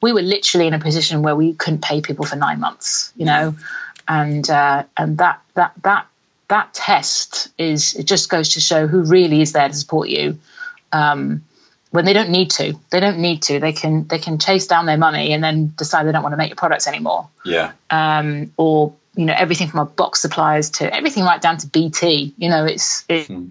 we were literally in a position where we couldn't pay people for nine months, you know, and uh, and that that that that test is it just goes to show who really is there to support you. Um, when they don't need to, they don't need to. They can they can chase down their money and then decide they don't want to make your products anymore. Yeah. Um, or you know everything from our box suppliers to everything right down to BT. You know, it's it, hmm.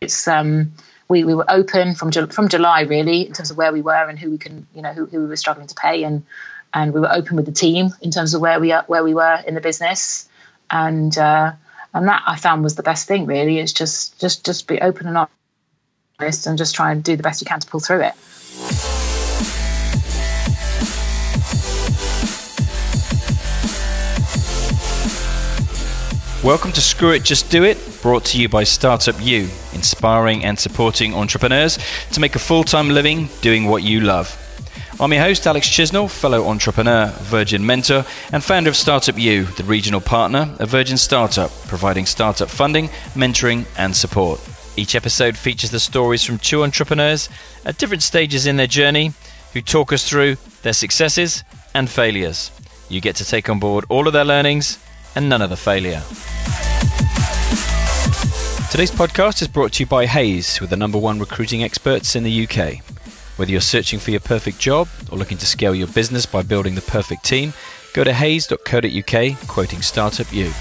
it's um we, we were open from from July really in terms of where we were and who we can you know who, who we were struggling to pay and and we were open with the team in terms of where we are where we were in the business and uh, and that I found was the best thing really is just just just be open and honest and just try and do the best you can to pull through it. Welcome to Screw It, Just Do It, brought to you by Startup U, inspiring and supporting entrepreneurs to make a full time living doing what you love. I'm your host, Alex Chisnell, fellow entrepreneur, Virgin mentor, and founder of Startup U, the regional partner of Virgin Startup, providing startup funding, mentoring, and support. Each episode features the stories from two entrepreneurs at different stages in their journey who talk us through their successes and failures. You get to take on board all of their learnings and none of the failure. Today's podcast is brought to you by Hays, with the number one recruiting experts in the UK. Whether you're searching for your perfect job or looking to scale your business by building the perfect team, go to hays.co.uk, quoting Startup U.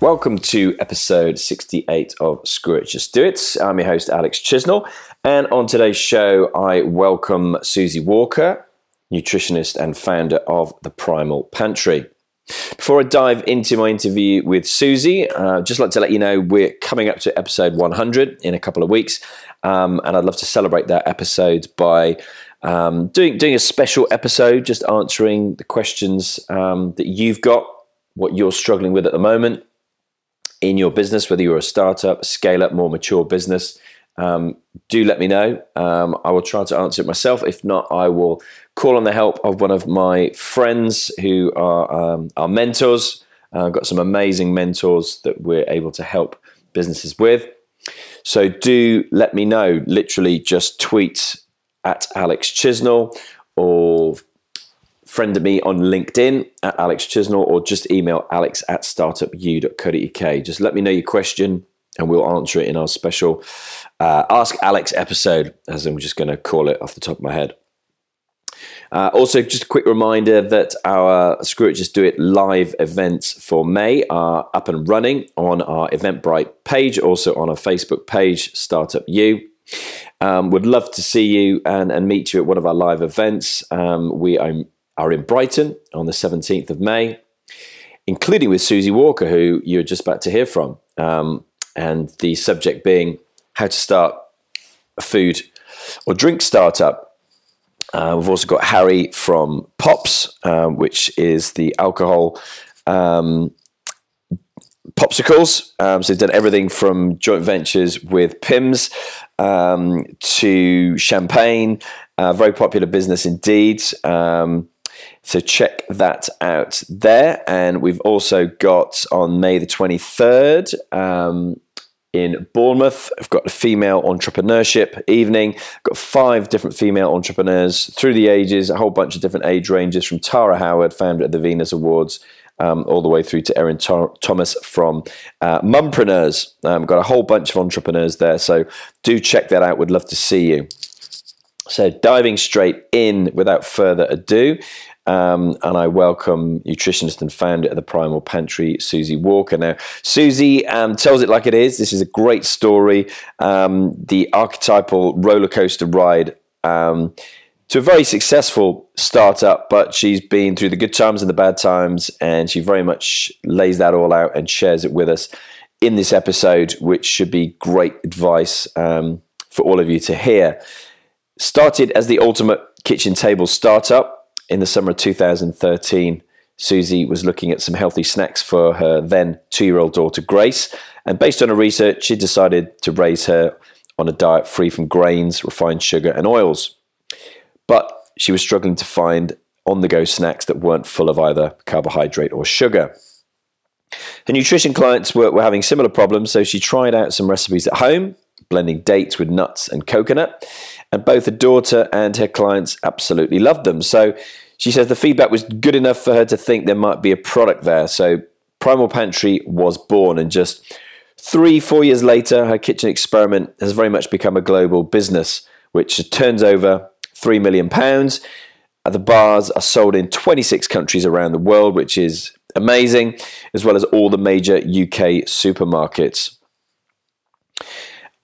Welcome to episode 68 of Screw It Just Do It. I'm your host, Alex Chisnell, and on today's show, I welcome Suzie Walker, nutritionist and founder of the Primal Pantry. Before I dive into my interview with Suzie, uh, just like to let you know we're coming up to episode 100 in a couple of weeks, um, and I'd love to celebrate that episode by um, doing doing a special episode, just answering the questions um, that you've got, what you're struggling with at the moment in your business, whether you're a startup, scale up, more mature business. Um, do let me know. Um, I will try to answer it myself. If not, I will call on the help of one of my friends who are um, our mentors. Uh, I've got some amazing mentors that we're able to help businesses with. So do let me know. Literally, just tweet at Alex Chisnell or friend me on LinkedIn at Alex Chisnell or just email alex at startupu.co.uk. Just let me know your question and we'll answer it in our special uh, Ask Alex episode, as I'm just going to call it off the top of my head. Uh, also, just a quick reminder that our Screw It Just Do It live events for May are up and running on our Eventbrite page, also on our Facebook page, Startup U. Um, would love to see you and, and meet you at one of our live events. Um, we are, in Brighton on the 17th of May, including with Suzie Walker, who you're just about to hear from. Um, and the subject being how to start a food or drink startup. Uh, we've also got Harry from Pops, um, which is the alcohol um, popsicles. Um, so they've done everything from joint ventures with Pimm's um, to champagne. Uh, very popular business indeed. Um, so check that out there. And we've also got on May the 23rd, um, in Bournemouth. I've got a female entrepreneurship evening. I've got five different female entrepreneurs through the ages, a whole bunch of different age ranges from Tara Howard, founder of the Venus Awards, um, all the way through to Erin Thomas from uh, Mumpreneurs. Um, got a whole bunch of entrepreneurs there, so do check that out. Would love to see you. So diving straight in without further ado, um, and I welcome nutritionist and founder of the Primal Pantry, Suzie Walker. Now, Suzie um, tells it like it is. This is a great story. Um, the archetypal roller coaster ride um, to a very successful startup, but she's been through the good times and the bad times, and she very much lays that all out and shares it with us in this episode, which should be great advice um, for all of you to hear. Started as the ultimate kitchen table startup in the summer of 2013, Suzie was looking at some healthy snacks for her then two year old daughter, Grace. And based on her research, she decided to raise her on a diet free from grains, refined sugar, and oils. But she was struggling to find on the go snacks that weren't full of either carbohydrate or sugar. Her nutrition clients were, were having similar problems, so she tried out some recipes at home, blending dates with nuts and coconut. And both her daughter and her clients absolutely loved them. So she says the feedback was good enough for her to think there might be a product there. So Primal Pantry was born, and just three, four years later, her kitchen experiment has very much become a global business, which turns over three million pounds. The bars are sold in 26 countries around the world, which is amazing, as well as all the major UK supermarkets.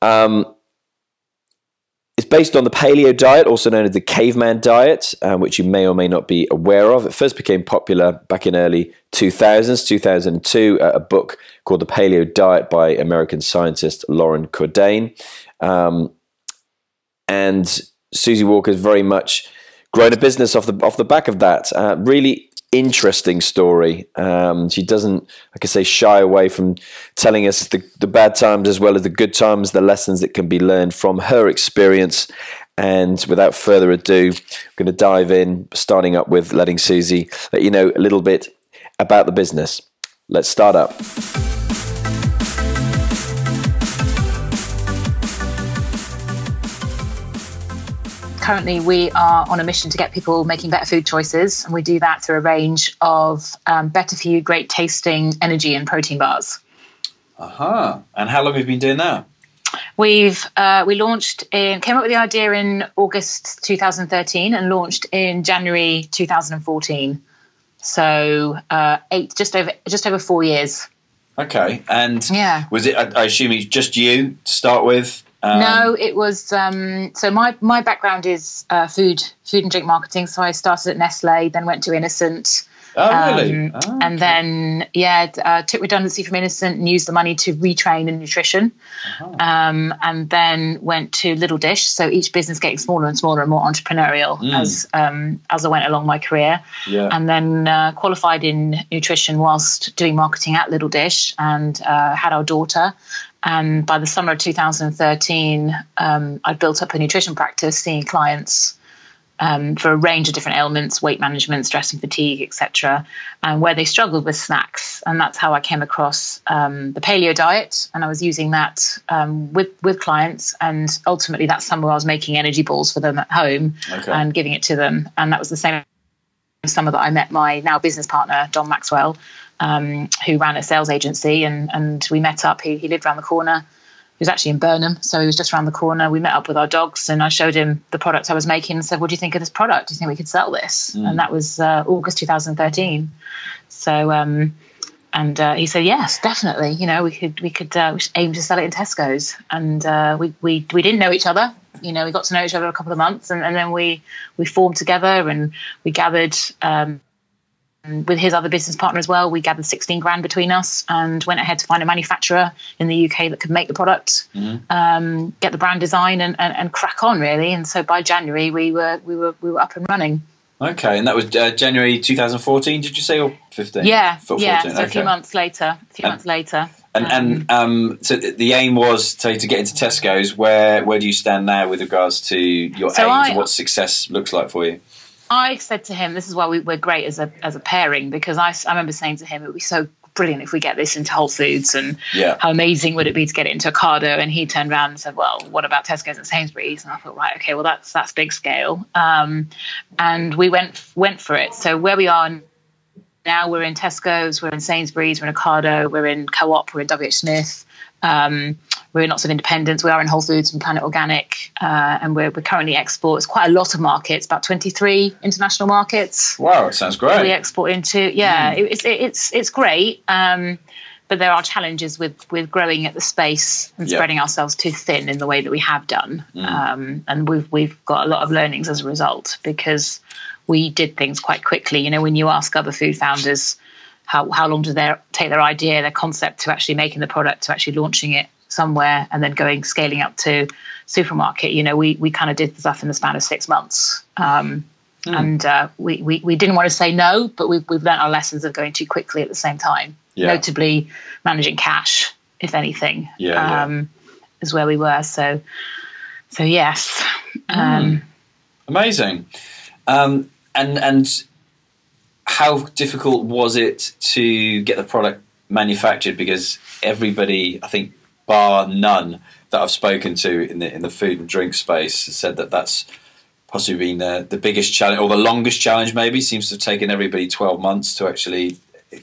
Um, based on the paleo diet, also known as the caveman diet, um, which you may or may not be aware of. It first became popular back in early 2000s, 2002, uh, a book called The Paleo Diet by American scientist Loren Cordain. Um, and Suzie Walker is very much grown a business off the off the back of that. Uh, really interesting story. Um, she doesn't, like I say, shy away from telling us the, the bad times as well as the good times, the lessons that can be learned from her experience. And without further ado, I'm going to dive in, starting up with letting Suzie let you know a little bit about the business. Let's start up. Currently we are on a mission to get people making better food choices, and we do that through a range of um, better for you, great tasting energy and protein bars. Aha! Uh-huh. And how long have you been doing that? We've uh, we launched in came up with the idea in August 2013 and launched in January 2014. So uh, eight, just over just over four years. Okay, and yeah, was it? I, I assume it's just you to start with. Um, no, it was. Um, so my my background is uh, food, food and drink marketing. So I started at Nestle, then went to Innocent. Oh, really? Um, oh, and then, yeah, uh, took redundancy from Innocent and used the money to retrain in nutrition. Uh-huh. Um, and then went to Little Dish. So each business getting smaller and smaller and more entrepreneurial mm. as um, as I went along my career. Yeah. And then uh, qualified in nutrition whilst doing marketing at Little Dish and uh, had our daughter. And by the summer of 2013, um, I built up a nutrition practice, seeing clients um, for a range of different ailments, weight management, stress and fatigue, etc., and where they struggled with snacks. And that's how I came across um, the paleo diet, and I was using that um, with with clients. And ultimately, that summer I was making energy balls for them at home okay. and giving it to them. And that was the same summer that I met my now business partner, Dom Maxwell um, who ran a sales agency, and and we met up. He, he lived around the corner. He was actually in Burnham, so he was just around the corner. We met up with our dogs, and I showed him the product I was making and said, "What do you think of this product? Do you think we could sell this?" Mm. And that was uh, August 2013. So. Um, and uh, he said, "Yes, definitely. You know, we could we could, uh, aim to sell it in Tesco's." And uh, we we we didn't know each other. You know, we got to know each other a couple of months, and, and then we we formed together and we gathered um, with his other business partner as well, we gathered 16 grand between us and went ahead to find a manufacturer in the UK that could make the product, mm-hmm. um, get the brand design, and, and, and, crack on really. And so by January, we were we were we were up and running. Okay, and that was uh, January 2014. Did you say or 15? Yeah, yeah. So okay. a few months later. A few and, months later. And um, and um, so the aim was to, to get into Tesco's. Where where do you stand now with regards to your so aims? I, what success looks like for you? I said to him, "This is why we, are great as a as a pairing." Because I, I remember saying to him, "It would be so brilliant if we get this into Whole Foods, and yeah. how amazing would it be to get it into Ocado?" And he turned around and said, "Well, what about Tesco's and Sainsbury's?" And I thought, right, okay, well that's that's big scale. Um, and we went went for it. So where we are now, we're in Tesco's, we're in Sainsbury's, we're in Ocado, we're in Co-op, we're in WH Smith. Um, we're in lots of independents. We are in Whole Foods and Planet Organic, uh, and we're, we're currently exports quite a lot of markets, about 23 international markets. Wow, it sounds great. We export into, yeah, mm. it, it's, it's, it's great. Um, but there are challenges with, with growing at the space and yep. spreading ourselves too thin in the way that we have done. Mm. Um, and we've, we've got a lot of learnings as a result because we did things quite quickly. You know, when you ask other food founders, how, how long does they take their idea, their concept to actually making the product, to actually launching it somewhere and then going scaling up to supermarket. You know, we we kind of did this stuff in the span of six months. Um, mm. And uh, we, we, we didn't want to say no, but we've, we've learned our lessons of going too quickly at the same time, yeah. notably managing cash, if anything, yeah, um, yeah. is where we were. So, so yes. Mm. Um, Amazing. Um, and, and how difficult was it to get the product manufactured? Because everybody, I think, bar none, that I've spoken to in the in the food and drink space said that that's possibly been the, the biggest challenge or the longest challenge. Maybe seems to have taken everybody twelve months to actually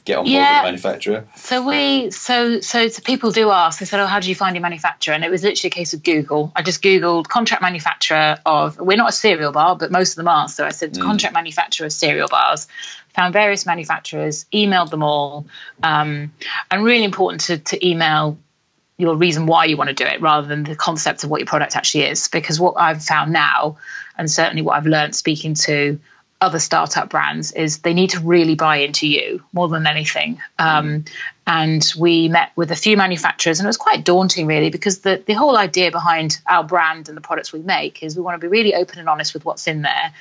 get on board yeah. with a manufacturer. So we so so people do ask. They said, "Oh, how did you find your manufacturer?" And it was literally a case of Google. I just googled contract manufacturer of. We're not a cereal bar, but most of them are. So I said mm. contract manufacturer of cereal bars. Found various manufacturers, emailed them all, um, and really important to, to email your reason why you want to do it rather than the concept of what your product actually is. Because what I've found now, and certainly what I've learned speaking to other startup brands, is they need to really buy into you more than anything. Um, and we met with a few manufacturers, and it was quite daunting, really, because the, the whole idea behind our brand and the products we make is we want to be really open and honest with what's in there.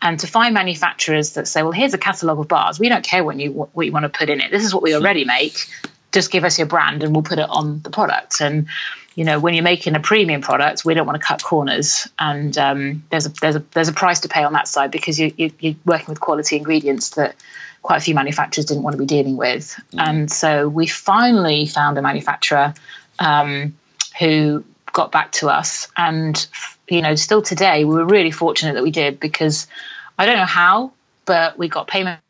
And to find manufacturers that say, well, here's a catalogue of bars, we don't care when you, what you want to put in it. This is what we already make just give us your brand and we'll put it on the product. And you know, when you're making a premium product, we don't want to cut corners, and um, there's a there's a there's a price to pay on that side because you, you you're working with quality ingredients that quite a few manufacturers didn't want to be dealing with. Mm. And so we finally found a manufacturer um, who got back to us, and you know, still today we were really fortunate that we did because I don't know how, but we got payment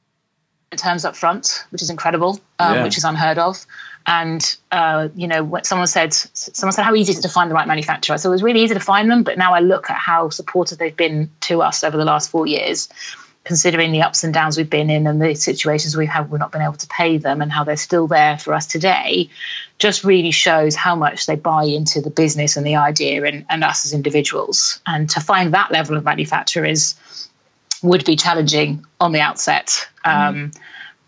terms up front, which is incredible, um, yeah. which is unheard of. And uh, you know, someone said, someone said, how easy is it to find the right manufacturer? So it was really easy to find them. But now I look at how supportive they've been to us over the last four years, considering the ups and downs we've been in and the situations we have, had we've not been able to pay them, and how they're still there for us today. Just really shows how much they buy into the business and the idea, and, and us as individuals. And to find that level of manufacturer is would be challenging on the outset. Um, mm.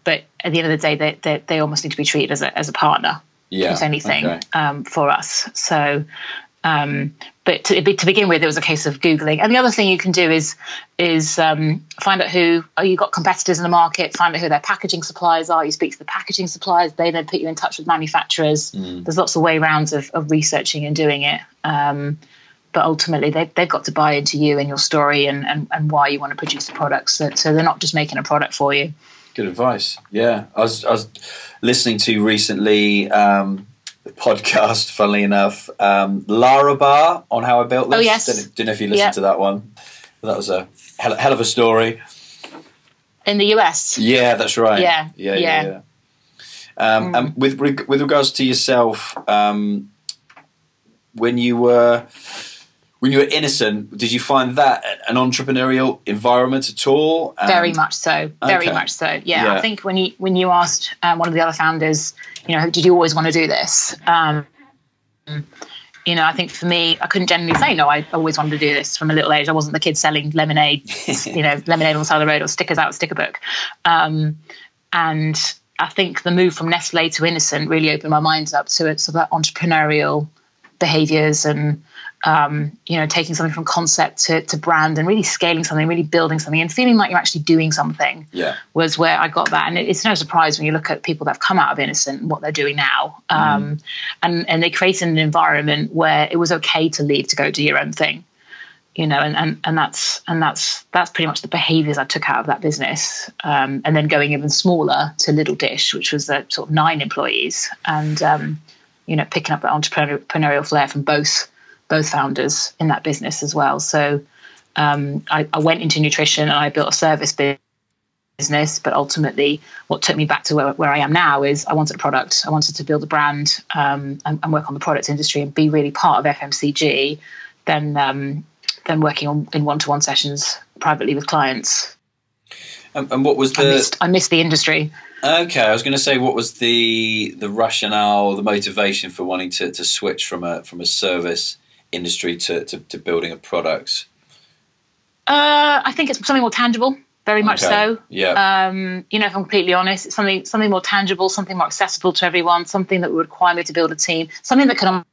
But at the end of the day, they, they, they, almost need to be treated as a, as a partner, yeah, if anything, okay. um, for us. So, um, but to, to, begin with, it was a case of googling. And the other thing you can do is is um, find out who oh, you've got competitors in the market. Find out who their packaging suppliers are. You speak to the packaging suppliers. They then put you in touch with manufacturers. Mm. There's lots of way rounds of, of researching and doing it. Um, but ultimately they, they've got to buy into you and your story and, and, and why you want to produce the products. So, so they're not just making a product for you. Good advice. Yeah, I was, I was listening to recently um, the podcast, funnily enough, um, Larabar on how I built this. Oh yes. Don't, don't know if you listened yep. to that one. That was a hell, hell, of a story. In the US. Yeah, that's right. Yeah, yeah, yeah. yeah, yeah. Um, mm. And with with regards to yourself, um, when you were when you were innocent, did you find that an entrepreneurial environment at all? Um, very much so. Very okay. much so. Yeah, yeah, I think when you when you asked um, one of the other founders, you know, did you always want to do this? Um, you know, I think for me, I couldn't generally say no. I always wanted to do this from a little age. I wasn't the kid selling lemonade, you know, lemonade on the side of the road or stickers out of sticker book. Um, and I think the move from Nestle to Innocent really opened my mind up to it, so that entrepreneurial behaviors and um, you know taking something from concept to, to brand and really scaling something really building something and feeling like you're actually doing something yeah. was where i got that and it's no surprise when you look at people that have come out of innocent and what they're doing now um, mm. and and they created an environment where it was okay to leave to go do your own thing you know and, and and that's and that's that's pretty much the behaviors i took out of that business um, and then going even smaller to little dish which was a sort of nine employees and um, you know, picking up that entrepreneurial flair from both both founders in that business as well. So um, I, I, went into nutrition and I built a service business, but ultimately, what took me back to where, where I am now is I wanted a product. I wanted to build a brand um, and, and, work on the product industry and be really part of FMCG. Then, um, then working on in one-to-one sessions privately with clients. And, and what was the? I missed, I missed the industry. Okay, I was going to say, what was the the rationale, the motivation for wanting to, to switch from a from a service industry to, to, to building a product? Uh, I think it's something more tangible, very much okay. so. Yeah. Um, you know, if I'm completely honest, it's something something more tangible, something more accessible to everyone, something that would require me to build a team, something that can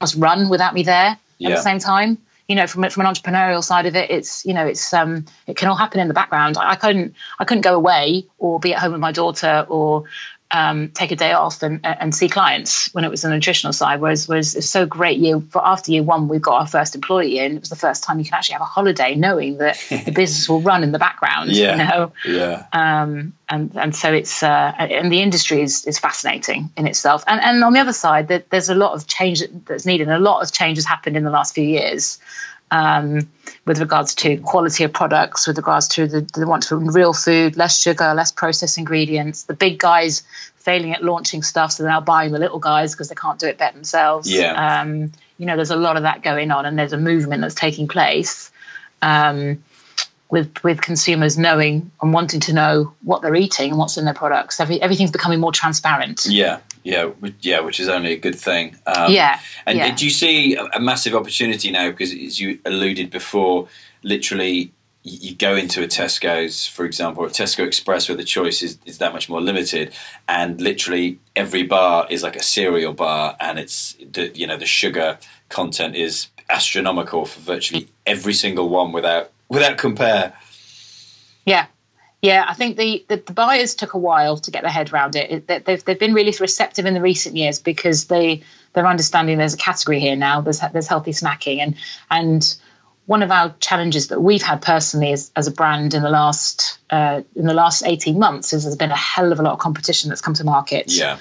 almost run without me there yeah. at the same time you know, from from an entrepreneurial side of it, it's you know, it's um, it can all happen in the background. I, I couldn't I couldn't go away or be at home with my daughter or um, take a day off and, and see clients when it was the nutritional side. Whereas, was it's so great year for after year one, we got our first employee in. It was the first time you can actually have a holiday, knowing that the business will run in the background. Yeah, you know. Yeah. Um, and and so it's uh, and the industry is, is fascinating in itself. And and on the other side, that there's a lot of change that's needed. A lot of change has happened in the last few years. Um, with regards to quality of products, with regards to the, the want for real food, less sugar, less processed ingredients. The big guys failing at launching stuff, so they're now buying the little guys because they can't do it better themselves. Yeah. Um, you know, there's a lot of that going on, and there's a movement that's taking place. Um, with with consumers knowing and wanting to know what they're eating and what's in their products. Every, everything's becoming more transparent. Yeah, yeah, yeah, which is only a good thing. Um, yeah. And yeah. do you see a, massive opportunity now? Because as you alluded before, literally you go into a Tesco's, for example, or a Tesco Express, where the choice is, is that much more limited, and literally every bar is like a cereal bar, and it's the you know the sugar content is astronomical for virtually every single one without without compare. Yeah, yeah. I think the, the, the buyers took a while to get their head around it. it. They've they've been really receptive in the recent years because they they're understanding there's a category here now. There's there's healthy snacking and and one of our challenges that we've had personally as, as a brand in the last uh, in the last 18 months is there's been a hell of a lot of competition that's come to market. Yeah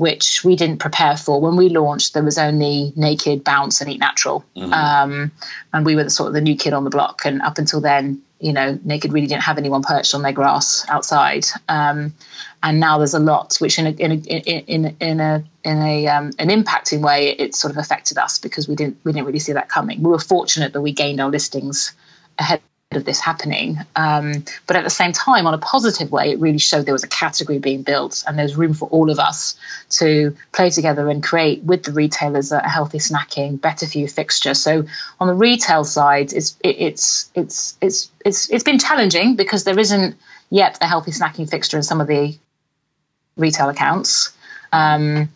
which we didn't prepare for. When we launched, there was only Nakd, Bounce, and Eat Natural, mm-hmm. um, and we were the sort of the new kid on the block. And up until then, you know, Nakd really didn't have anyone perched on their grass outside. Um, and now there's a lot, which in a in a in, in a in a um, an impacting way, it sort of affected us because we didn't we didn't really see that coming. We were fortunate that we gained our listings ahead of this happening. Um, but at the same time, on a positive way, it really showed there was a category being built and there's room for all of us to play together and create with the retailers a healthy snacking, better for you fixture. So on the retail side, it's it, it's it's it's it's it's been challenging because there isn't yet a healthy snacking fixture in some of the retail accounts. Um,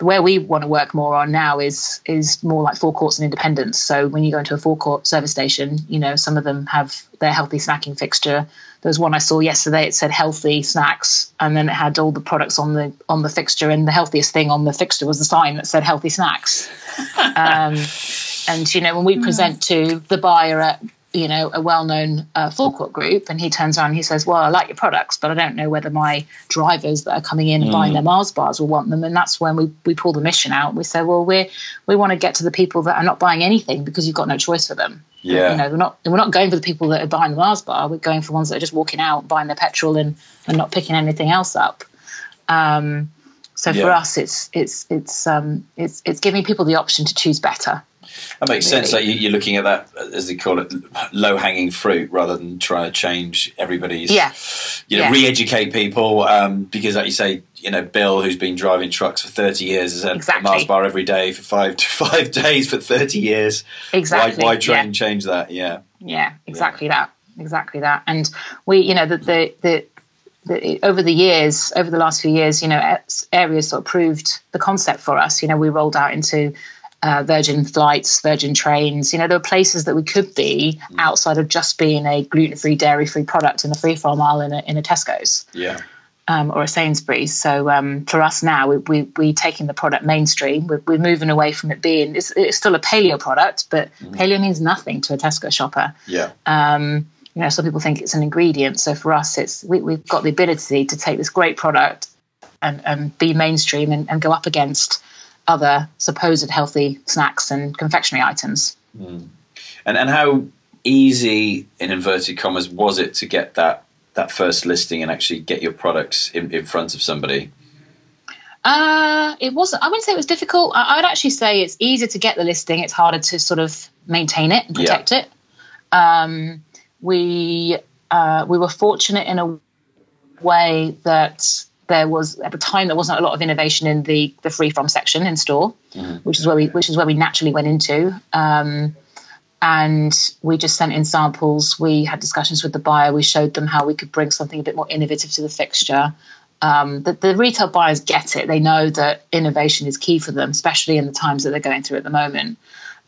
where we want to work more on now is is more like forecourts and independents. So when you go into a forecourt service station, you know some of them have their healthy snacking fixture. There was one I saw yesterday. It said healthy snacks, and then it had all the products on the on the fixture. And the healthiest thing on the fixture was the sign that said healthy snacks. um, and you know when we present to the buyer at you know, a well-known uh, forecourt group, and he turns around and he says, "Well, I like your products, but I don't know whether my drivers that are coming in and mm. buying their Mars bars will want them." And that's when we, we pull the mission out. We say, "Well, we we want to get to the people that are not buying anything because you've got no choice for them. Yeah, you know, we're not we're not going for the people that are buying the Mars bar. We're going for ones that are just walking out, buying their petrol, and and not picking anything else up." Um, so yeah. for us, it's it's it's um, it's it's giving people the option to choose better. That makes really. sense. Like you're looking at that, as they call it, low hanging fruit, rather than trying to change everybody's. Yeah. You know, yeah. re-educate people um, because, like you say, you know, Bill, who's been driving trucks for 30 years, has had exactly. a Mars bar every day for five to five days for 30 years. Exactly. Why, why try yeah. and change that? Yeah. Yeah, exactly yeah. that. Exactly that. And we, you know, the the, the the, over the years, over the last few years, you know, areas sort of proved the concept for us. You know, we rolled out into uh, Virgin flights, Virgin trains. You know, there are places that we could be mm. outside of just being a gluten-free, dairy-free product in the free from aisle in a, in a Tesco's. Yeah. Um, or a Sainsbury's. So um, for us now, we, we, we're taking the product mainstream. We're, we're moving away from it being, it's, it's still a paleo product, but mm. paleo means nothing to a Tesco shopper. Yeah. Um, you know, some people think it's an ingredient. So for us, it's we, we've got the ability to take this great product and, and be mainstream and, and go up against other supposed healthy snacks and confectionery items. Mm. And and how easy, in inverted commas, was it to get that that first listing and actually get your products in, in front of somebody? Uh, it wasn't. I wouldn't say it was difficult. I, would actually say it's easier to get the listing. It's harder to sort of maintain it and protect yeah. it. Um, we uh, we were fortunate in a way that there was at the time there wasn't a lot of innovation in the the free from section in store, mm-hmm. which is where we which is where we naturally went into. Um, and we just sent in samples. We had discussions with the buyer. We showed them how we could bring something a bit more innovative to the fixture. Um, the, the retail buyers get it. They know that innovation is key for them, especially in the times that they're going through at the moment.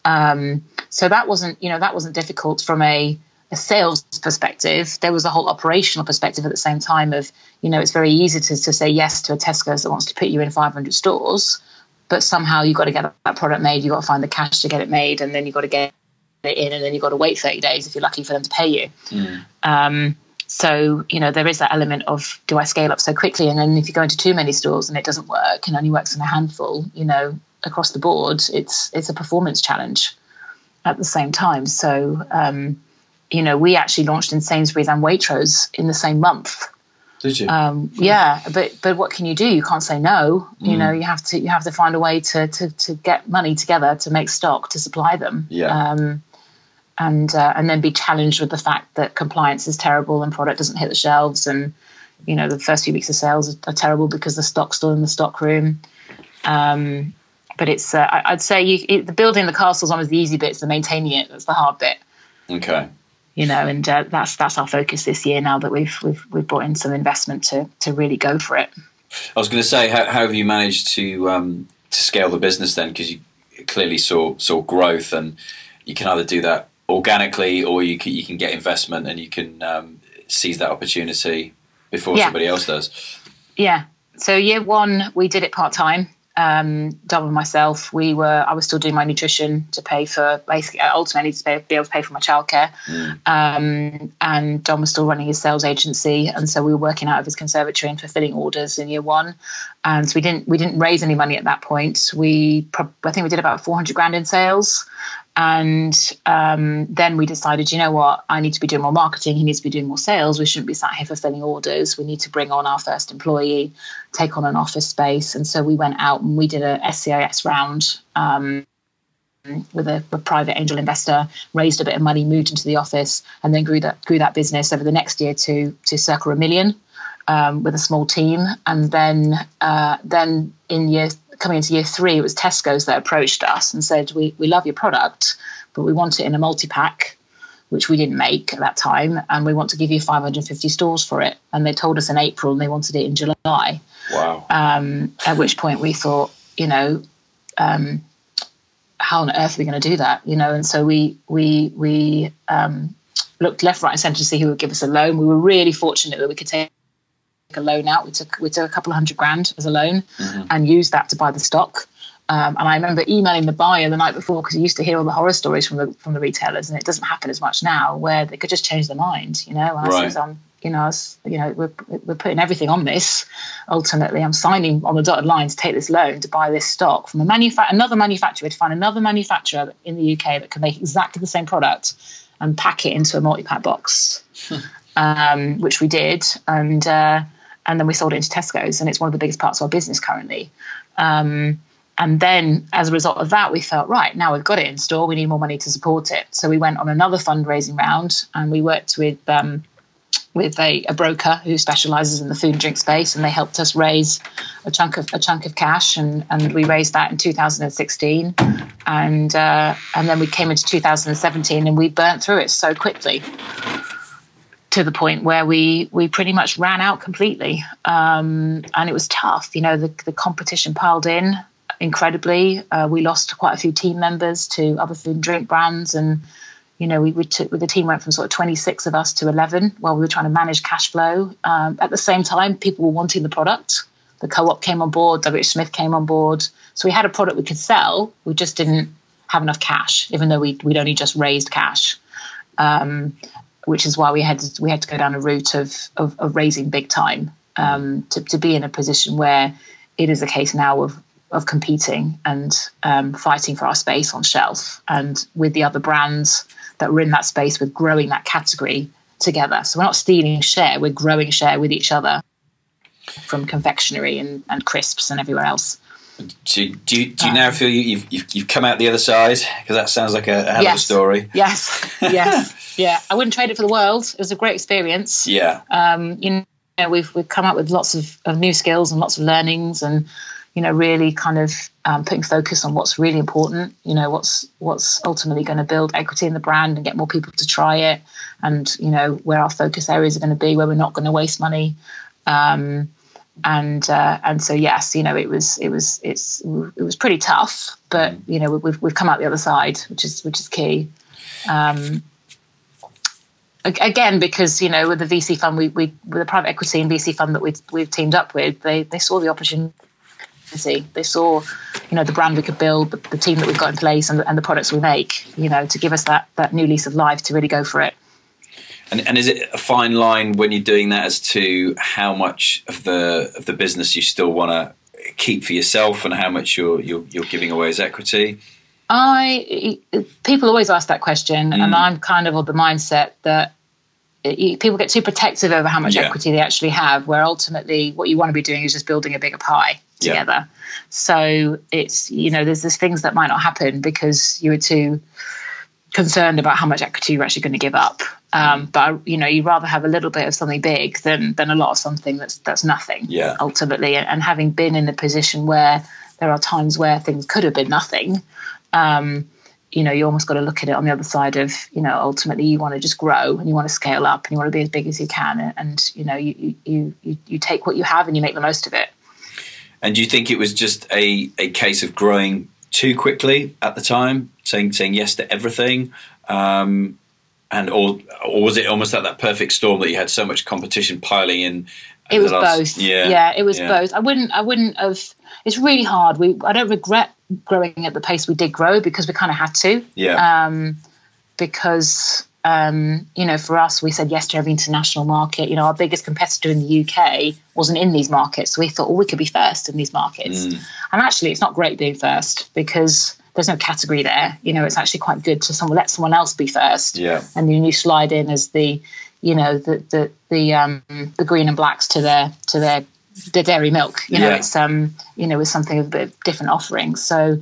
Um, so that wasn't, you know, that wasn't difficult from a a sales perspective, there was a whole operational perspective at the same time of, you know, it's very easy to, to say yes to a Tesco's that wants to put you in 500 stores, but somehow you've got to get that product made, you've got to find the cash to get it made, and then you've got to get it in, and then you've got to wait 30 days if you're lucky for them to pay you. Mm. Um, so, you know, there is that element of do I scale up so quickly? And then if you go into too many stores and it doesn't work and only works in a handful, you know, across the board, it's it's a performance challenge at the same time. So, um, you know, we actually launched in Sainsbury's and Waitrose in the same month. Did you? Um, yeah, but but what can you do? You can't say no. Mm. You know, you have to you have to find a way to to to get money together to make stock to supply them. Yeah. Um, and uh, and then be challenged with the fact that compliance is terrible and product doesn't hit the shelves and you know the first few weeks of sales are, terrible because the stock's still in the stock room. Um, but it's uh, I'd say you, it, the building the castle's almost the easy bit. It's the maintaining it that's the hard bit. Okay. You know, and uh, that's that's our focus this year. Now that we've we've we've brought in some investment to to really go for it. I was going to say, how, how have you managed to um, to scale the business then? Because you clearly saw saw growth, and you can either do that organically or you can, you can get investment and you can um, seize that opportunity before yeah. somebody else does. Yeah. So year one, we did it part time um, Dom and myself, we were I was still doing my nutrition to pay for basically ultimately to pay, be able to pay for my childcare, mm. um, and Dom was still running his sales agency, and so we were working out of his conservatory and fulfilling orders in year one, and so we didn't we didn't raise any money at that point. We I think we did about four hundred grand in sales, and um, then we decided, you know what, I need to be doing more marketing. He needs to be doing more sales. We shouldn't be sat here fulfilling orders. We need to bring on our first employee, take on an office space. And so we went out and we did a SEIS round um, with a, a, private angel investor, raised a bit of money, moved into the office, and then grew that grew that business over the next year to to circa a million. Um, with a small team, and then uh, then in year coming into year three, it was Tesco's that approached us and said, "We we love your product, but we want it in a multi pack." Which we didn't make at that time, and we want to give you 550 stores for it. And they told us in April, and they wanted it in July. Wow! Um, at which point we thought, you know, um, how on earth are we going to do that? You know, and so we we we um, looked left, right, and centre to see who would give us a loan. We were really fortunate that we could take a loan out. We took we took a couple of hundred grand as a loan mm-hmm. and used that to buy the stock. Um, and I remember emailing the buyer the night before because I used to hear all the horror stories from the from the retailers, and it doesn't happen as much now, where they could just change their mind. You know, and right. I said, um, you know, was, you know, we're we're putting everything on this. Ultimately, I'm signing on the dotted line to take this loan to buy this stock from a manufa- another manufacturer. To find another manufacturer in the UK that can make exactly the same product and pack it into a multi-pack box, hmm. um, which we did, and. Uh, and then we sold it into Tesco's, and it's one of the biggest parts of our business currently. Um, and then as a result of that, we felt right now we've got it in store. We need more money to support it. So we went on another fundraising round, and we worked with um, with a, a, broker who specialises in the food and drink space, and they helped us raise a chunk of a chunk of cash, and and we raised that in 2016, and uh, and then we came into 2017, and we burnt through it so quickly to the point where we we pretty much ran out completely, um, and it was tough. You know, the the competition piled in incredibly. Uh, we lost quite a few team members to other food and drink brands, and you know, we, we took the team went from sort of 26 of us to 11 while we were trying to manage cash flow. Um, at the same time, people were wanting the product. The co-op came on board. WH Smith came on board. So we had a product we could sell. We just didn't have enough cash, even though we, we'd only just raised cash. Um, which is why we had to, we had to go down a route of of, of raising big time um, to, to be in a position where it is a case now of of competing and um, fighting for our space on shelf and with the other brands that we're in that space with growing that category together. So we're not stealing share, we're growing share with each other from confectionery and, and crisps and everywhere else. Do, do, you, do you now feel you, have you've, you've come out the other side? Because that sounds like a, a hell yes. of a story. Yes, yes, yeah. I wouldn't trade it for the world. It was a great experience. Yeah. Um, you know, we've we've come up with lots of, of new skills and lots of learnings, and you know, really kind of um, putting focus on what's really important. You know, what's what's ultimately going to build equity in the brand and get more people to try it, and you know where our focus areas are going to be, where we're not going to waste money. Um, and uh, and so yes, you know, it was it was it's it was pretty tough, but you know, we've we've come out the other side, which is which is key. Um, again because you know with the VC fund we we with the private equity and VC fund that we we've teamed up with they they saw the opportunity they saw you know the brand we could build the, the team that we've got in place and the, and the products we make you know to give us that that new lease of life to really go for it and, and is it a fine line when you're doing that as to how much of the of the business you still want to keep for yourself and how much you're you're, you're giving away as equity I people always ask that question, mm. and I'm kind of of the mindset that people get too protective over how much yeah. equity they actually have, where ultimately what you want to be doing is just building a bigger pie together. Yeah. So it's you know there's there's things that might not happen because you were too concerned about how much equity you're actually going to give up. Um, mm. but you know you'd rather have a little bit of something big than than a lot of something that's that's nothing. Yeah. Ultimately, and, and having been in the position where there are times where things could have been nothing um, you know, you almost got to look at it on the other side of, you know, ultimately you want to just grow and you want to scale up and you want to be as big as you can. And, you know, you, you, you, you take what you have and you make the most of it. And do you think it was just a, a case of growing too quickly at the time, saying saying yes to everything? Um, and or, or was it almost like that perfect storm that you had so much competition piling in? It was last, both. Yeah, yeah, it was yeah. both. I wouldn't. I wouldn't have. It's really hard. We. I don't regret growing at the pace we did grow because we kind of had to. Yeah. Um, because um, you know, for us, we said yes to every international market. You know, our biggest competitor in the UK wasn't in these markets, so we thought, well, we could be first in these markets. Mm. And actually, it's not great being first because there's no category there. You know, it's actually quite good to someone let someone else be first. Yeah. And then you slide in as the, you know, the the the um the green and blacks to their to their the dairy milk. You know, yeah. it's um, you know, with something of a bit different offering. So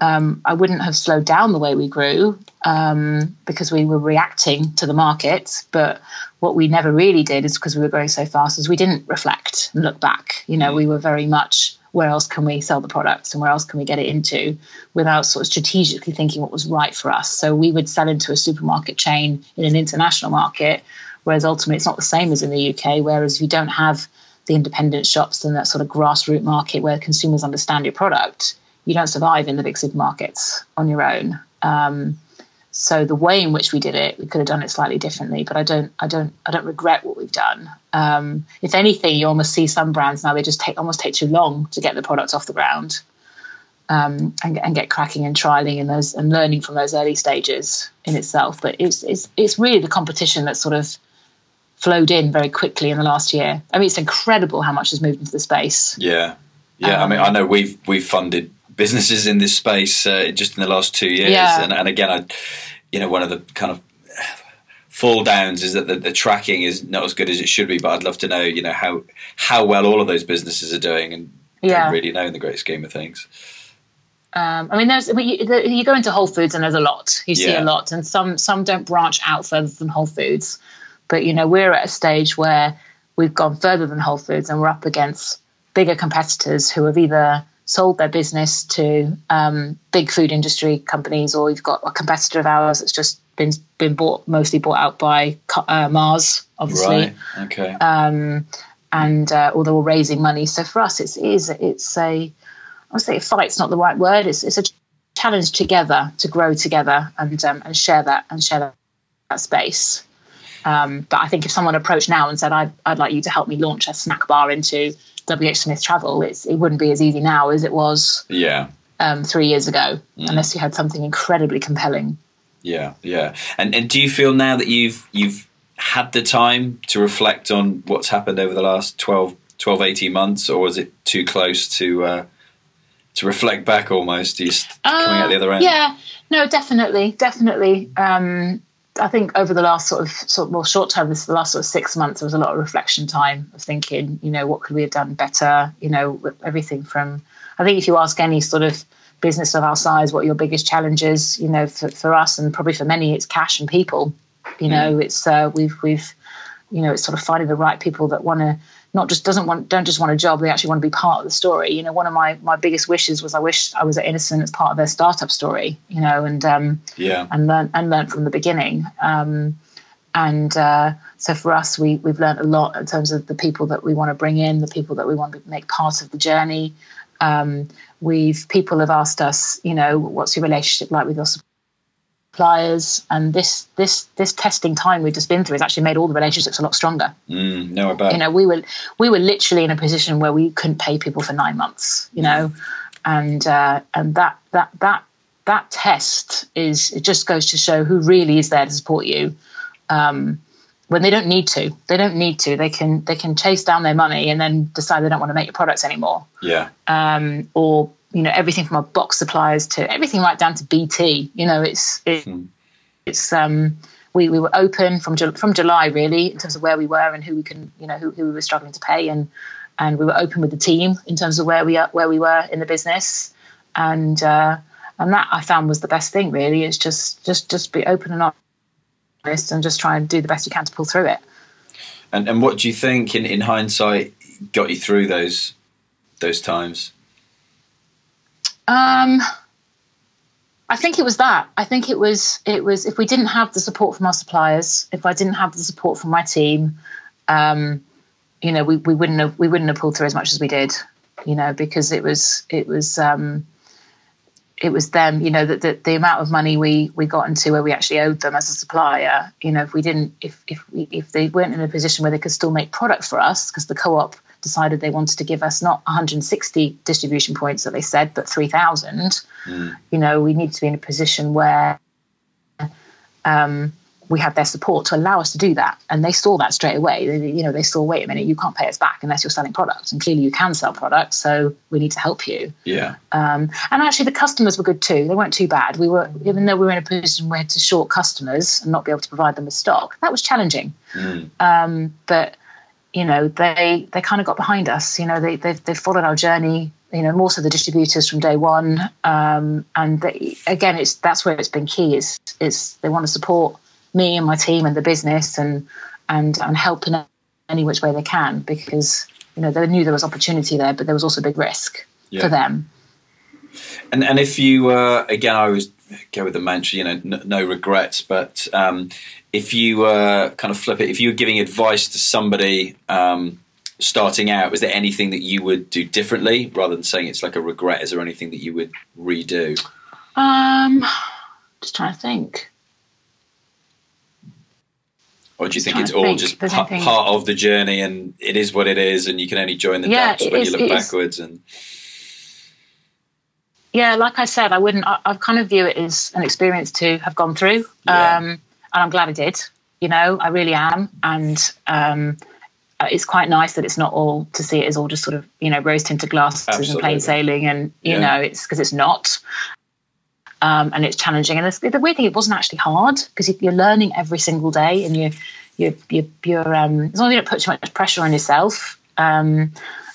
um, I wouldn't have slowed down the way we grew um, because we were reacting to the market. But what we never really did is because we were growing so fast, is we didn't reflect and look back. You know, mm. we were very much where else can we sell the products and where else can we get it into without sort of strategically thinking what was right for us. So we would sell into a supermarket chain in an international market, whereas ultimately it's not the same as in the UK. Whereas if you don't have the independent shops and that sort of grassroots market where consumers understand your product, you don't survive in the big supermarkets on your own. Um, so the way in which we did it, we could have done it slightly differently, but I don't, I don't, I don't regret what we've done. Um, if anything, you almost see some brands now they just take almost take too long to get the product off the ground um, and, and, get cracking and trialing and those and learning from those early stages in itself. But it's it's it's really the competition that sort of flowed in very quickly in the last year. I mean, it's incredible how much has moved into the space. Yeah, yeah. Um, I mean, I know we've we've funded businesses in this space uh, just in the last two years, yeah. and, and again, I, you know, one of the kind of fall downs is that the, the, tracking is not as good as it should be. But I'd love to know, you know, how how well all of those businesses are doing, and yeah. don't really know in the great scheme of things. Um, I mean, there's you, you, go into Whole Foods and there's a lot. You see yeah. a lot, and some some don't branch out further than Whole Foods. But you know, we're at a stage where we've gone further than Whole Foods, and we're up against bigger competitors who have either sold their business to um, big food industry companies, or you've got a competitor of ours that's just been been bought mostly bought out by uh, Mars, obviously. Right. Okay. Um, and uh, or they were raising money. So for us, it's is it's a I would say fight's not the right word. It's it's a challenge together to grow together and um, and share that and share that, that space. Um, but I think if someone approached now and said, I'd, I'd like you to help me launch a snack bar into WH Smith Travel, it's, it wouldn't be as easy now as it was yeah. Um, three years ago, mm. unless you had something incredibly compelling. Yeah, yeah. And and do you feel now that you've you've had the time to reflect on what's happened over the last 12, 12 18 months, or was it too close to uh, to reflect back almost? Just uh, coming out the other end? Yeah, no, definitely, definitely. Um, I think over the last sort of sort of more short term, this the last sort of six months, there was a lot of reflection time of thinking, you know, what could we have done better? You know, everything from I think if you ask any sort of business of our size, what your biggest challenges, you know, for, for us and probably for many, it's cash and people. You know, mm. it's uh, we've we've you know, it's sort of finding the right people that want to not just doesn't want don't just want a job they actually want to be part of the story. You know one of my my biggest wishes was i wish i was at innocent as part of their startup story you know and um yeah. and learn and learn from the beginning. Um and uh, so for us we we've learned a lot in terms of the people that we want to bring in the people that we want to make part of the journey. Um, we've people have asked us you know what's your relationship like with your suppliers and this this this testing time we've just been through has actually made all the relationships a lot stronger. Mm, no, I bet. You know, we were we were literally in a position where we couldn't pay people for nine months. You know, and uh, and that that that that test is it just goes to show who really is there to support you. Um, when they don't need to, they don't need to. They can they can chase down their money and then decide they don't want to make your products anymore. Yeah. Um, or you know everything from our box suppliers to everything right down to BT. You know, it's it, hmm. it's um, we we were open from from July really in terms of where we were and who we can you know who, who we were struggling to pay and and we were open with the team in terms of where we are where we were in the business and uh, and that I found was the best thing really is just just just be open and honest and just try and do the best you can to pull through it. And and what do you think in in hindsight got you through those those times? Um, I think it was that. I think it was it was if we didn't have the support from our suppliers, if I didn't have the support from my team, um, you know, we, we wouldn't have we wouldn't have pulled through as much as we did, you know, because it was it was um, it was them, you know, that the, the amount of money we we got into where we actually owed them as a supplier, you know, if we didn't if if we, if they weren't in a position where they could still make product for us because the co-op decided they wanted to give us not 160 distribution points that they said, but 3,000. Mm. You know, we need to be in a position where um, we had their support to allow us to do that, and they saw that straight away. They, you know, they saw, wait a minute, you can't pay us back unless you're selling products, and clearly you can sell products, so we need to help you. Yeah. Um, and actually, the customers were good too. They weren't too bad. We were, even though we were in a position where to short customers and not be able to provide them with stock, that was challenging. Mm. Um, but you know, they they kind of got behind us. You know, they they've, they've followed our journey. You know, more so the distributors from day one. Um, and they, again, it's that's where it's been key. Is is they want to support me and my team and the business and and and help in any which way they can because you know they knew there was opportunity there, but there was also big risk yeah. for them. And and if you uh, again, I always go with the mantra, you know, no, no regrets. But um, if you uh, kind of flip it, if you were giving advice to somebody um, starting out, was there anything that you would do differently rather than saying it's like a regret? Is there anything that you would redo? Um, just trying to think. Or do you think it's all think. just part, part of the journey and it is what it is and you can only join the yeah, dots when is, you look backwards and yeah, like I said, I wouldn't. I, I, kind of view it as an experience to have gone through, yeah. um, and I'm glad I did. You know, I really am, and um, uh, it's quite nice that it's not all to see it as all just sort of you know rose tinted glasses Absolutely. and plain sailing, and you yeah. know, it's because it's not. Um, and it's challenging, and it's, the weird thing, it wasn't actually hard because you're learning every single day, and you, you, you, you're um, as long as you don't put too much pressure on yourself. Um,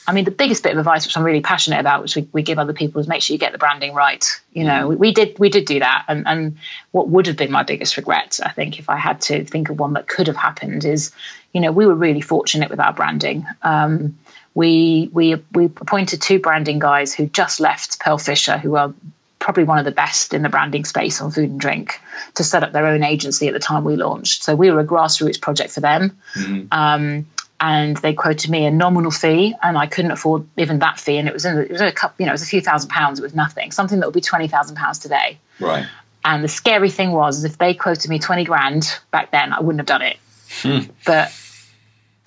I mean, the biggest bit of advice, which I'm really passionate about, which we, we give other people, is make sure you get the branding right. You know, we, we did we did do that, and and what would have been my biggest regret, I think, if I had to think of one that could have happened, is, you know, we were really fortunate with our branding. Um, we we we appointed two branding guys who just left Pearlfisher, who are probably one of the best in the branding space on food and drink to set up their own agency at the time we launched. So we were a grassroots project for them. Mm-hmm. Um, and they quoted me a nominal fee, and I couldn't afford even that fee. And it was in, it was a couple, you know, it was a few thousand pounds. It was nothing. Something that would be twenty thousand pounds today. Right. And the scary thing was, if they quoted me twenty grand back then, I wouldn't have done it. Hmm. But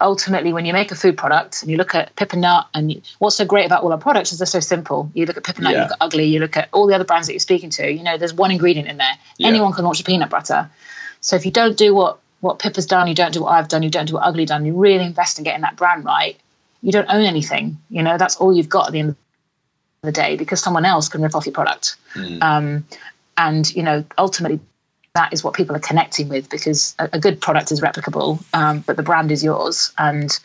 ultimately, when you make a food product and you look at Pip and Nut, and you, what's so great about all our products is they're so simple. You look at Pip and Nut, yeah. you look at Ugly, you look at all the other brands that you're speaking to. You know, there's one ingredient in there. Yeah. Anyone can launch a peanut butter. So if you don't do what what Pippa's done, you don't do what I've done, you don't do what Ugly done, you really invest in getting that brand right, you don't own anything. You know, that's all you've got at the end of the day because someone else can rip off your product. Mm. Um, and, you know, ultimately that is what people are connecting with because a, a good product is replicable, um, but the brand is yours. And,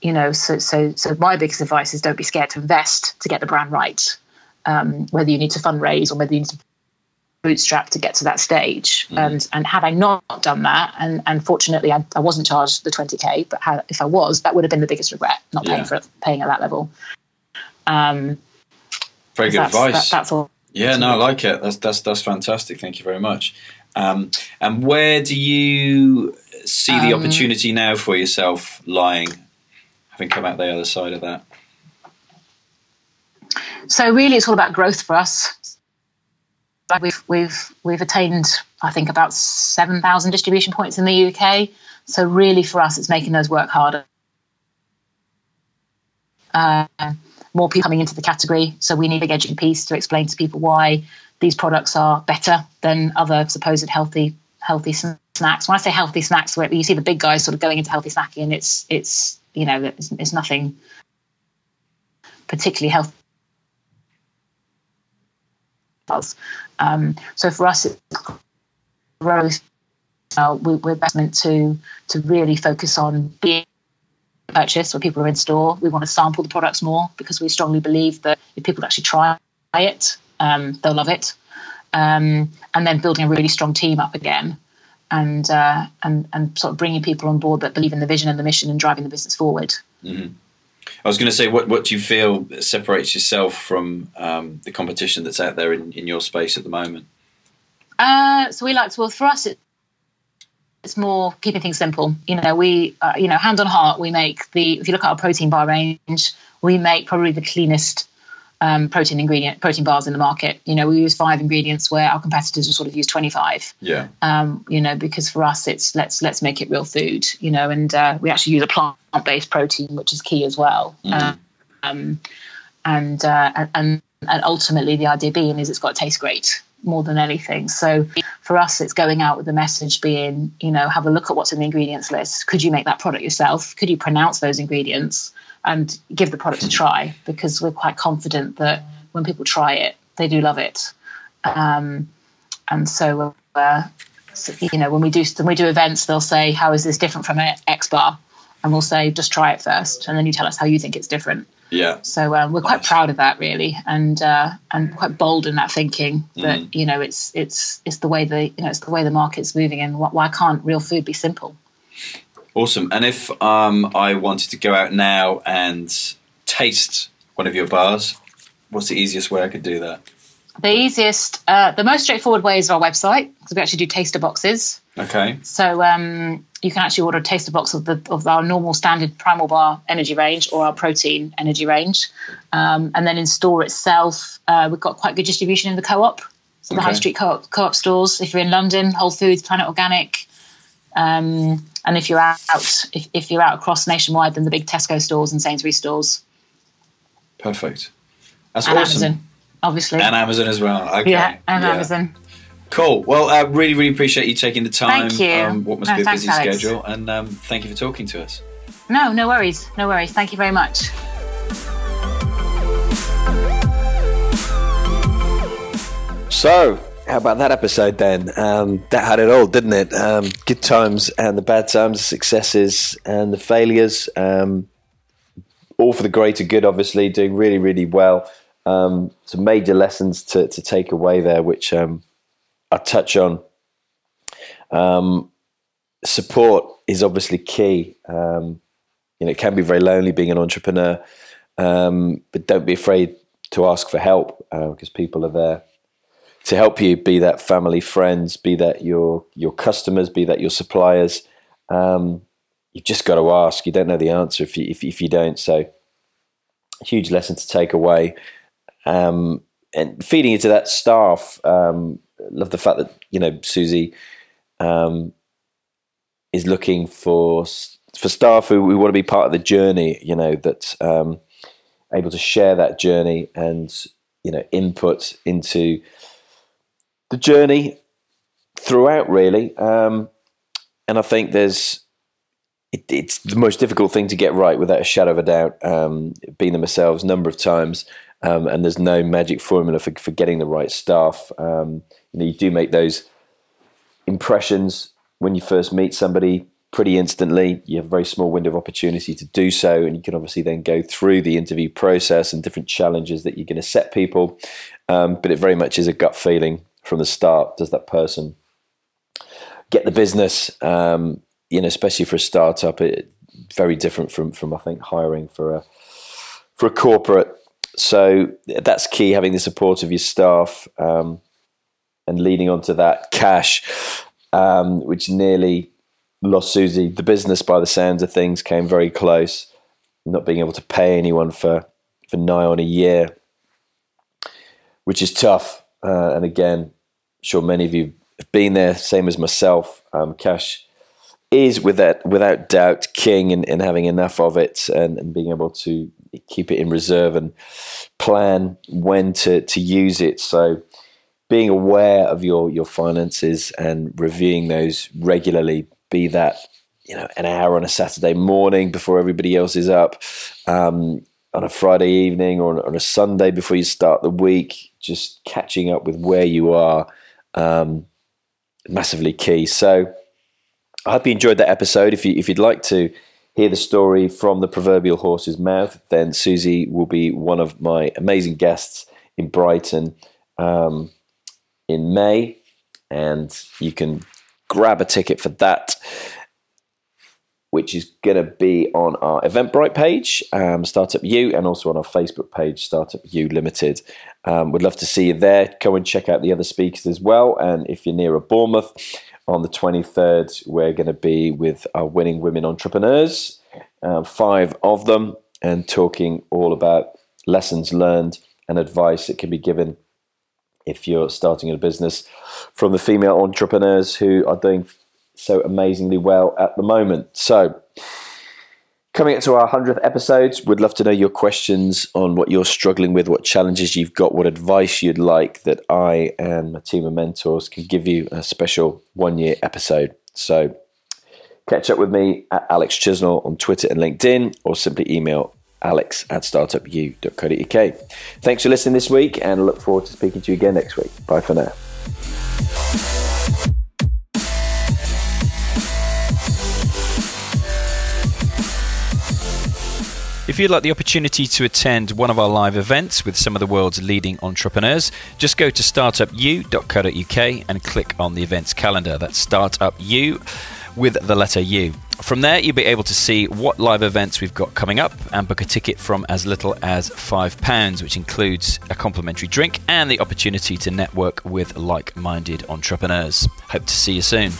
you know, so, so, so my biggest advice is don't be scared to invest to get the brand right. Um, whether you need to fundraise or whether you need to bootstrap to get to that stage. Mm. And and had I not done that, and and fortunately I, I wasn't charged the 20k, but had, if I was, that would have been the biggest regret, not paying for it, paying at that level. Um, very good advice. That, that's all. Yeah, no, I like it. That's that's that's fantastic. Thank you very much. Um, and where do you see the um, opportunity now for yourself lying, having come out the other side of that? So really, it's all about growth for us. We've we've we've attained I think about seven thousand distribution points in the UK. So really, for us, it's making those work harder. Uh, more people coming into the category, so we need a big edging piece to explain to people why these products are better than other supposed healthy healthy snacks. When I say healthy snacks, where you see the big guys sort of going into healthy snacking, and it's it's you know it's, it's nothing particularly healthy. Um, so for us, it's growth. Uh, we, we're best meant to to really focus on being purchased where people are in store. We want to sample the products more because we strongly believe that if people actually try it, um, they'll love it. Um, and then building a really strong team up again, and uh, and and sort of bringing people on board that believe in the vision and the mission and driving the business forward. Mm-hmm. I was going to say, what what do you feel separates yourself from um, the competition that's out there in, in your space at the moment? Uh, so we like to. Well, for us, it, it's more keeping things simple. You know, we, uh, you know, hand on heart, we make the. If you look at our protein bar range, we make probably the cleanest um, protein ingredient protein bars in the market. You know, we use five ingredients where our competitors will sort of use twenty five. Yeah. Um, you know, because for us, it's let's let's make it real food. You know, and uh, we actually use a plant based protein, which is key as well. Mm. Um, and uh, and and ultimately, the idea being is it's got to taste great more than anything. So for us, it's going out with the message being, you know, have a look at what's in the ingredients list. Could you make that product yourself? Could you pronounce those ingredients? And give the product a try because we're quite confident that when people try it, they do love it. Um, and so, uh, so, you know, when we do when we do events, they'll say, "How is this different from X bar?" And we'll say, "Just try it first, and then you tell us how you think it's different." Yeah. So um, we're quite proud of that, really, and uh, and quite bold in that thinking that mm. you know it's it's it's the way the you know it's the way the market's moving, and why can't real food be simple? Awesome. And if um, I wanted to go out now and taste one of your bars, what's the easiest way I could do that? The easiest, uh, the most straightforward way is our website because we actually do taster boxes. Okay. So um, you can actually order a taster box of the of our normal standard primal bar energy range or our protein energy range, um, and then in store itself, uh, we've got quite good distribution in the co-op, so the okay. high street co-op, co-op stores. If you're in London, Whole Foods, Planet Organic, um, and if you're out, if, if you're out across nationwide, then the big Tesco stores and Sainsbury's stores. Perfect. That's and awesome. Amazon, obviously. And Amazon as well. Okay. Yeah, and yeah. Amazon. Cool. Well, I uh, really, really appreciate you taking the time. Thank you. Um, what must no, be a busy Alex. schedule, and um, thank you for talking to us. No, no worries. No worries. Thank you very much. So, how about that episode then? Um, that had it all, didn't it? Um, good times and the bad times, the successes and the failures. Um, all for the greater good, obviously, doing really, really well. Um, some major lessons to, to take away there, which um, I'll touch on. Um, support is obviously key. you know, it can be very lonely being an entrepreneur, but don't be afraid to ask for help because uh, people are there to help you, be that family, friends, be that your your customers, be that your suppliers. Um, you've just got to ask. You don't know the answer if you if, if you don't. So, huge lesson to take away. Um, and feeding into that staff. Um, love the fact that you know Suzie um, is looking for for staff who, who want to be part of the journey. You know that um, able to share that journey and you know input into the journey throughout, really. Um, and I think there's it, it's the most difficult thing to get right without a shadow of a doubt. Um, being them ourselves a number of times, um, and there's no magic formula for, for getting the right staff. Um, you know, you do make those impressions when you first meet somebody pretty instantly. You have a very small window of opportunity to do so, and you can obviously then go through the interview process and different challenges that you're going to set people. Um, but it very much is a gut feeling from the start? Does that person get the business? Um, you know, especially for a startup, it very different from from I think hiring for a for a corporate. So that's key. Having the support of your staff um, and leading onto that cash, um, which nearly lost Suzie. The business, by the sounds of things, came very close. Not being able to pay anyone for for nigh on a year, which is tough. Uh, and again, sure many of you have been there, same as myself. Um, cash is without without doubt king in, in having enough of it and, and being able to keep it in reserve and plan when to, to use it. So being aware of your your finances and reviewing those regularly, be that you know an hour on a Saturday morning before everybody else is up, um, on a Friday evening or on a Sunday before you start the week, just catching up with where you are, um, massively key. So I hope you enjoyed that episode. If you if you'd like to hear the story from the proverbial horse's mouth, then Suzie will be one of my amazing guests in Brighton um, in May, and you can grab a ticket for that which is going to be on our Eventbrite page, um, Startup U, and also on our Facebook page, Startup U Limited. Um, we'd love to see you there. Go and check out the other speakers as well. And if you're near a Bournemouth on the 23rd, we're going to be with our winning women entrepreneurs, uh, five of them, and talking all about lessons learned and advice that can be given if you're starting a business from the female entrepreneurs who are doing so amazingly well at the moment. So, coming up to our 100th episodes, we'd love to know your questions on what you're struggling with, what challenges you've got, what advice you'd like that I and my team of mentors can give you a special one year episode. So, catch up with me at Alex Chisnell on Twitter and LinkedIn, or simply email alex at startupu.co.uk. Thanks for listening this week and look forward to speaking to you again next week. Bye for now. If you'd like the opportunity to attend one of our live events with some of the world's leading entrepreneurs, just go to startupu.co.uk and click on the events calendar. That's startupu with the letter U. From there, you'll be able to see what live events we've got coming up and book a ticket from as little as £5, which includes a complimentary drink and the opportunity to network with like minded entrepreneurs. Hope to see you soon.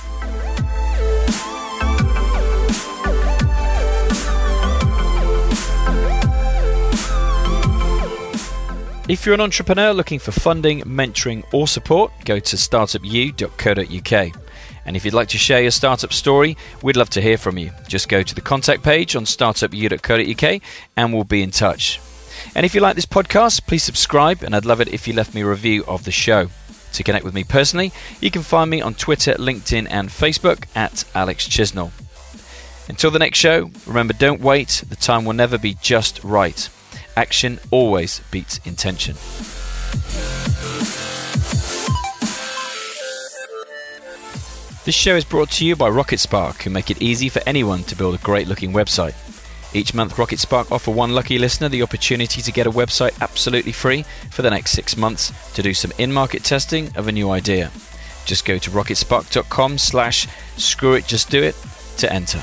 If you're an entrepreneur looking for funding, mentoring, or support, go to startupu.co.uk. And if you'd like to share your startup story, we'd love to hear from you. Just go to the contact page on startupu.co.uk and we'll be in touch. And if you like this podcast, please subscribe, and I'd love it if you left me a review of the show. To connect with me personally, you can find me on Twitter, LinkedIn, and Facebook at Alex Chisnell. Until the next show, remember don't wait, the time will never be just right. Action always beats intention. This show is brought to you by Rocket Spark, who make it easy for anyone to build a great looking website. Each month, Rocket Spark offer one lucky listener the opportunity to get a website absolutely free for the next six months to do some in-market testing of a new idea. Just go to rocketspark.com slash screw it just do it to enter.